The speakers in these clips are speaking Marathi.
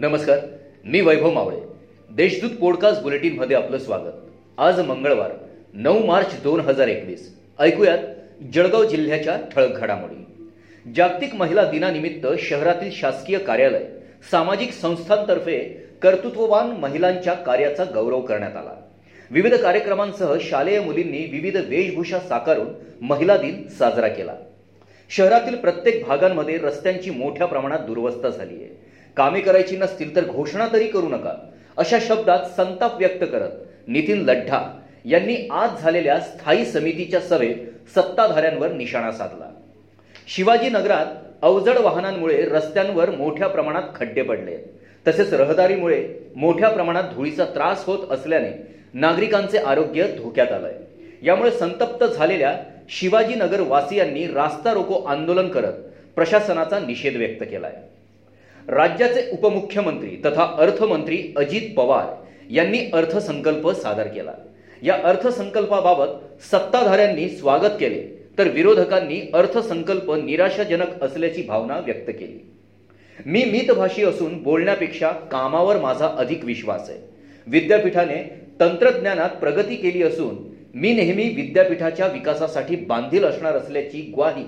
नमस्कार मी वैभव मावळे. देशदूत पॉडकास्ट बुलेटिनमध्ये आपलं स्वागत. आज मंगळवार नऊ मार्च दोन हजार एकवीस. ऐकूयात जळगाव जिल्ह्याच्या ठळक घडामोडी. जागतिक महिला दिनानिमित्त शहरातील शासकीय कार्यालय सामाजिक संस्थांतर्फे कर्तृत्ववान महिलांच्या कार्याचा गौरव करण्यात आला. विविध कार्यक्रमांसह शालेय मुलींनी विविध वेशभूषा साकारून महिला दिन साजरा केला. शहरातील प्रत्येक भागांमध्ये रस्त्यांची मोठ्या प्रमाणात दुरवस्था झाली आहे कामे करायची नसतील तर घोषणा तरी करू नका. अशा शब्दात संताप व्यक्त करत नितीन लड्ढा यांनी आज झालेल्या स्थायी समितीच्या सभेत सत्ताधाऱ्यांवर निशाणा साधला. शिवाजीनगरात अवजड वाहनांमुळे रस्त्यांवर मोठ्या प्रमाणात खड्डे पडले. तसेच रहदारीमुळे मोठ्या प्रमाणात धुळीचा त्रास होत असल्याने नागरिकांचे आरोग्य धोक्यात आलंय. यामुळे संतप्त झालेल्या शिवाजीनगर वासियांनी रास्ता रोको आंदोलन करत प्रशासनाचा निषेध व्यक्त केलाय. राज्याचे उपमुख्यमंत्री तथा अर्थमंत्री अजित पवार यांनी अर्थसंकल्प सादर केला. या अर्थसंकल्पाबाबत सत्ताधाऱ्यांनी स्वागत केले तर विरोधकांनी अर्थसंकल्प निराशाजनक असल्याची भावना व्यक्त केली. मी मितभाषी असून बोलण्यापेक्षा कामावर माझा अधिक विश्वास आहे. विद्यापीठाने तंत्रज्ञानात प्रगती केली असून मी नेहमी विद्यापीठाच्या विकासासाठी बांधील असणार असल्याची ग्वाही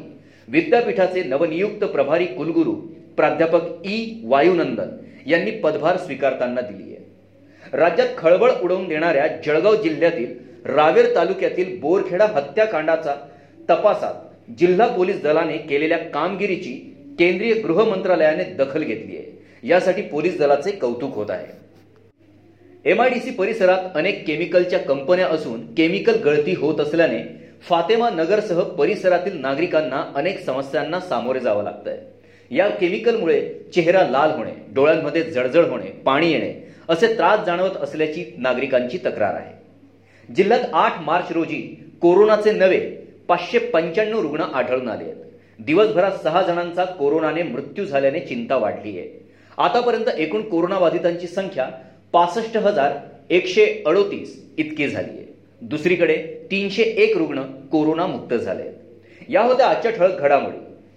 विद्यापीठाचे नवनियुक्त प्रभारी कुलगुरू प्राध्यापक ई वायुनंदन यांनी पदभार स्वीकारताना दिली आहे. राज्यात खळबळ उडवून देणाऱ्या जळगाव जिल्ह्यातील रावेर तालुक्यातील बोरखेडा हत्याकांडाचा तपासात जिल्हा पोलीस दलाने केलेल्या कामगिरीची केंद्रीय गृह मंत्रालयाने दखल घेतली आहे. यासाठी पोलीस दलाचे कौतुक होत आहे. एमआयडीसी परिसरात अनेक केमिकलच्या कंपन्या असून केमिकल गळती होत असल्याने फातेमा नगरसह परिसरातील नागरिकांना अनेक समस्यांना सामोरे जावं लागतंय. या केमिकलमुळे चेहरा लाल होणे डोळ्यांमध्ये जळजळ होणे पाणी येणे असे त्रास जाणवत असल्याची नागरिकांची तक्रार आहे. जिल्ह्यात आठ मार्च रोजी कोरोनाचे नवे पाचशे पंच्याण्णव रुग्ण आढळून आले आहेत. दिवसभरात सहा जणांचा कोरोनाने मृत्यू झाल्याने चिंता वाढली आहे. आतापर्यंत एकूण कोरोनाबाधितांची संख्या पासष्ट हजार एकशे अडोतीस इतकी झाली आहे. दुसरीकडे तीनशे एक रुग्ण कोरोनामुक्त झाले आहेत. या होत्या आजच्या ठळक घडामोडी.